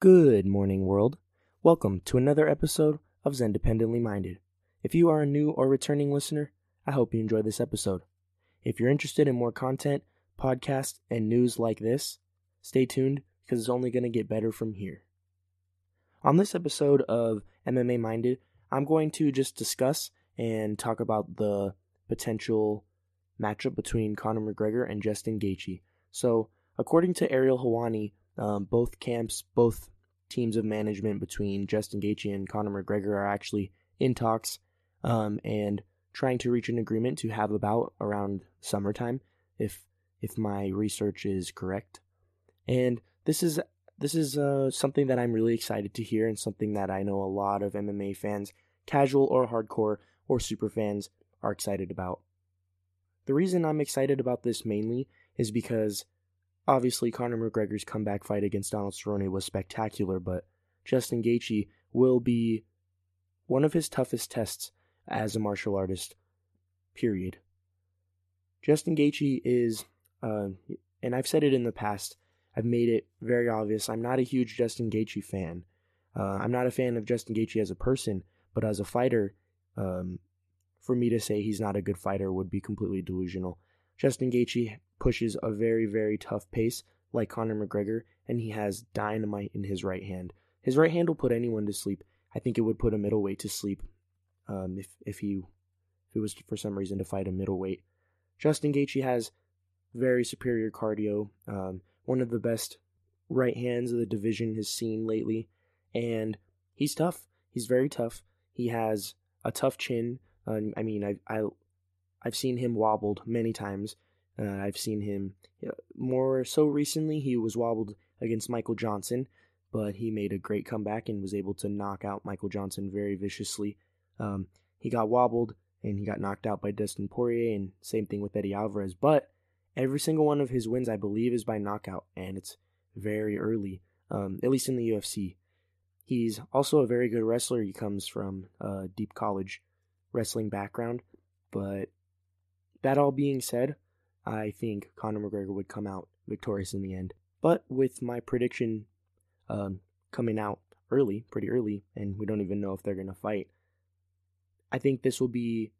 Good morning, world. Welcome to another episode of Zen Dependently Minded. If you are a new or returning listener, I hope you enjoy this episode. If you're interested in more content, podcasts, and news like this, stay tuned because it's only going to get better from here. On this episode of MMA Minded, I'm going to just discuss and talk about the potential matchup between Conor McGregor and Justin Gaethje. So, according to Ariel Helwani, um, both camps, both teams of management between Justin Gaethje and Conor McGregor are actually in talks um, and trying to reach an agreement to have about around summertime, if if my research is correct. And this is this is uh, something that I'm really excited to hear, and something that I know a lot of MMA fans, casual or hardcore or super fans, are excited about. The reason I'm excited about this mainly is because obviously Conor McGregor's comeback fight against Donald Cerrone was spectacular, but Justin Gaethje will be one of his toughest tests as a martial artist. Period. Justin Gaethje is, uh, and I've said it in the past. I've made it very obvious. I'm not a huge Justin Gaethje fan. Uh, I'm not a fan of Justin Gaethje as a person, but as a fighter, um, for me to say he's not a good fighter would be completely delusional. Justin Gaethje pushes a very, very tough pace like Conor McGregor, and he has dynamite in his right hand. His right hand will put anyone to sleep. I think it would put a middleweight to sleep um, if if he if it was for some reason to fight a middleweight. Justin Gaethje has very superior cardio, um, one of the best right hands the division has seen lately, and he's tough. He's very tough. He has a tough chin. Um, I mean, I, I, I've seen him wobbled many times. Uh, I've seen him more so recently. He was wobbled against Michael Johnson, but he made a great comeback and was able to knock out Michael Johnson very viciously. Um, he got wobbled and he got knocked out by Dustin Poirier, and same thing with Eddie Alvarez. But every single one of his wins, I believe, is by knockout, and it's very early, um, at least in the UFC. He's also a very good wrestler. He comes from a deep college wrestling background. But that all being said, I think Conor McGregor would come out victorious in the end. But with my prediction um, coming out early, pretty early, and we don't even know if they're going to fight, I think this will be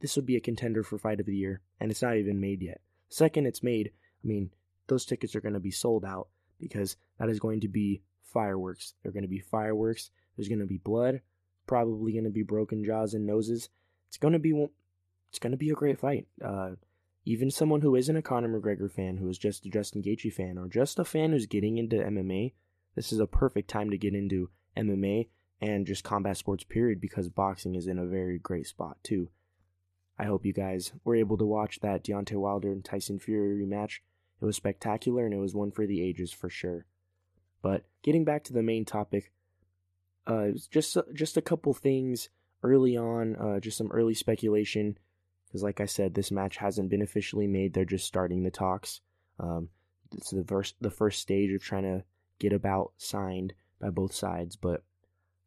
this will be a contender for fight of the year, and it's not even made yet. Second, it's made. I mean, those tickets are going to be sold out because that is going to be fireworks. They're going to be fireworks. There's going to be blood, probably going to be broken jaws and noses. It's going to be it's to be a great fight. Uh, even someone who isn't a Conor McGregor fan, who is just a Justin Gaethje fan, or just a fan who's getting into MMA, this is a perfect time to get into MMA and just combat sports period because boxing is in a very great spot too. I hope you guys were able to watch that Deontay Wilder and Tyson Fury rematch. It was spectacular and it was one for the ages for sure. But getting back to the main topic, uh, just just a couple things early on, uh, just some early speculation because, like I said, this match hasn't been officially made. They're just starting the talks. Um, it's the first the first stage of trying to get about signed by both sides, but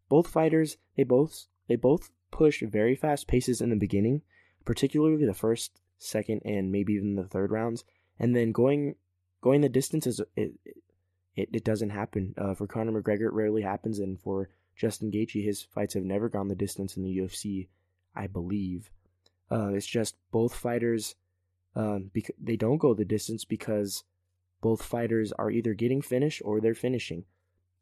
both fighters they both they both pushed very fast paces in the beginning, particularly the first, second, and maybe even the third rounds, and then going going the distance is it it, it doesn't happen uh, for Conor McGregor. It rarely happens, and for Justin Gaethje, his fights have never gone the distance in the UFC, I believe. Uh, it's just both fighters, um, bec- they don't go the distance because both fighters are either getting finished or they're finishing.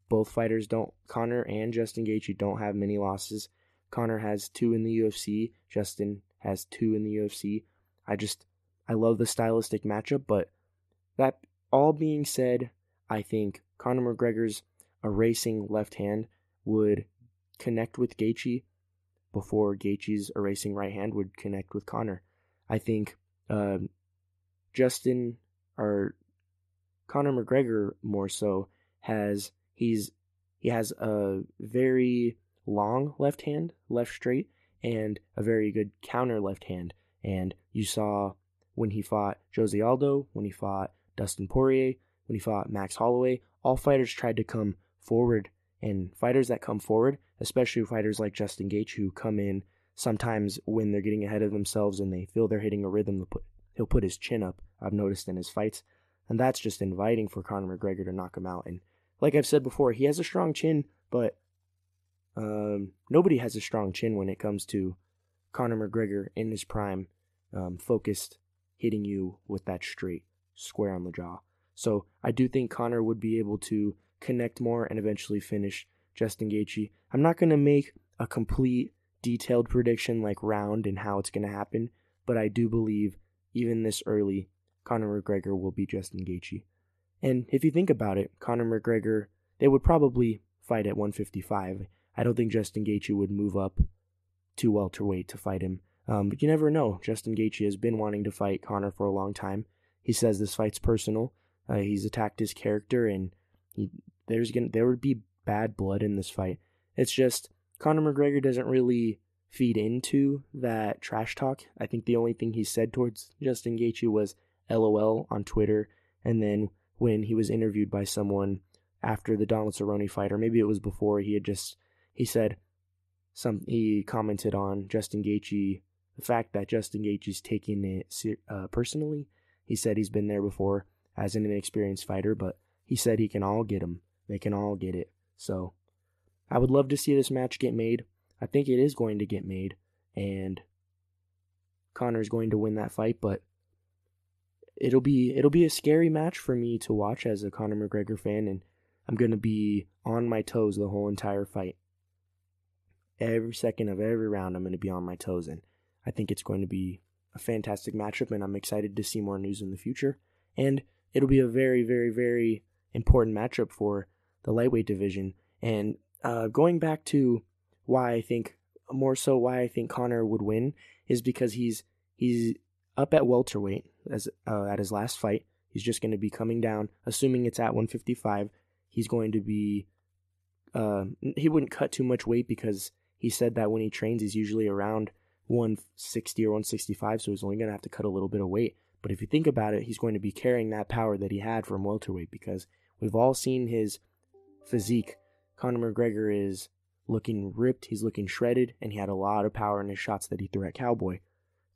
Both fighters don't. Conor and Justin Gaethje don't have many losses. Conor has two in the UFC. Justin has two in the UFC. I just I love the stylistic matchup, but that all being said, I think Conor McGregor's erasing left hand would connect with Gaethje before Gaethje's erasing right hand would connect with Conor. I think uh, Justin or Conor McGregor more so has he's he has a very long left hand, left straight, and a very good counter left hand. And you saw when he fought Jose Aldo, when he fought Dustin Poirier, when he fought Max Holloway, all fighters tried to come forward. And fighters that come forward, especially fighters like Justin Gaethje, who come in sometimes when they're getting ahead of themselves and they feel they're hitting a rhythm, he'll put, he'll put his chin up. I've noticed in his fights, and that's just inviting for Conor McGregor to knock him out. And like I've said before, he has a strong chin, but um, nobody has a strong chin when it comes to Conor McGregor in his prime, um, focused, hitting you with that straight square on the jaw. So I do think Conor would be able to connect more and eventually finish Justin Gaethje. I'm not going to make a complete detailed prediction like round and how it's going to happen, but I do believe even this early, Conor McGregor will be Justin Gaethje. And if you think about it, Conor McGregor, they would probably fight at 155. I don't think Justin Gaethje would move up to welterweight to fight him. Um, but you never know. Justin Gaethje has been wanting to fight Conor for a long time. He says this fight's personal. Uh, he's attacked his character, and he, there's gonna there would be bad blood in this fight. It's just Conor McGregor doesn't really feed into that trash talk. I think the only thing he said towards Justin Gaethje was LOL on Twitter, and then when he was interviewed by someone after the Donald Cerrone fight, or maybe it was before, he had just he said some he commented on Justin Gaethje, the fact that Justin Gaethje's taking it uh, personally. He said he's been there before as an inexperienced fighter, but he said he can all get him. They can all get it. So I would love to see this match get made. I think it is going to get made, and Conor's going to win that fight, but it'll be it'll be a scary match for me to watch as a Conor McGregor fan, and I'm gonna be on my toes the whole entire fight. Every second of every round, I'm gonna be on my toes, and I think it's going to be a fantastic matchup, and I'm excited to see more news in the future. And it'll be a very, very, very important matchup for the lightweight division. And uh, going back to why I think more so why I think Conor would win is because he's he's up at welterweight as uh, at his last fight. He's just going to be coming down, assuming it's at 155. He's going to be uh, he wouldn't cut too much weight because he said that when he trains, he's usually around 160 or 165, so he's only going to have to cut a little bit of weight. But if you think about it, he's going to be carrying that power that he had from welterweight because we've all seen his physique. Conor McGregor is looking ripped, he's looking shredded, and he had a lot of power in his shots that he threw at Cowboy.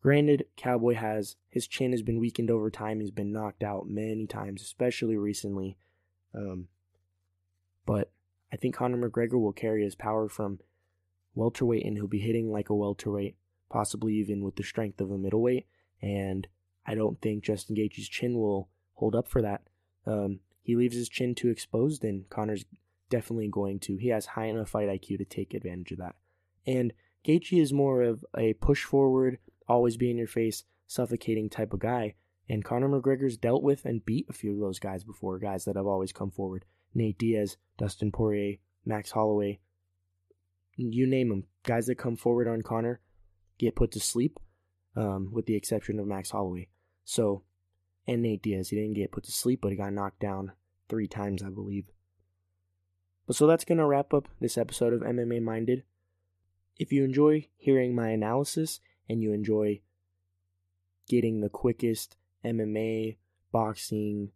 Granted, Cowboy has his chin has been weakened over time. He's been knocked out many times, especially recently. Um, but I think Conor McGregor will carry his power from welterweight, and he'll be hitting like a welterweight, possibly even with the strength of a middleweight. And I don't think Justin Gaethje's chin will hold up for that. Um, he leaves his chin too exposed, and Conor's definitely going to. He has high enough fight IQ to take advantage of that. And Gaethje is more of a push forward, always be in your face, suffocating type of guy. And Conor McGregor's dealt with and beat a few of those guys before, guys that have always come forward. Nate Diaz, Dustin Poirier, Max Holloway, you name them. Guys that come forward on Conor get put to sleep, um, with the exception of Max Holloway. So, and Nate Diaz, he didn't get put to sleep, but he got knocked down three times, I believe. But so that's going to wrap up this episode of MMA Minded. If you enjoy hearing my analysis and you enjoy getting the quickest MMA, boxing,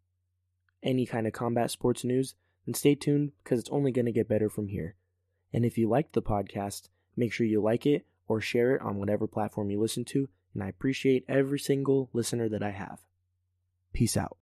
any kind of combat sports news, then stay tuned because it's only going to get better from here. And if you liked the podcast, make sure you like it or share it on whatever platform you listen to and I appreciate every single listener that I have. Peace out.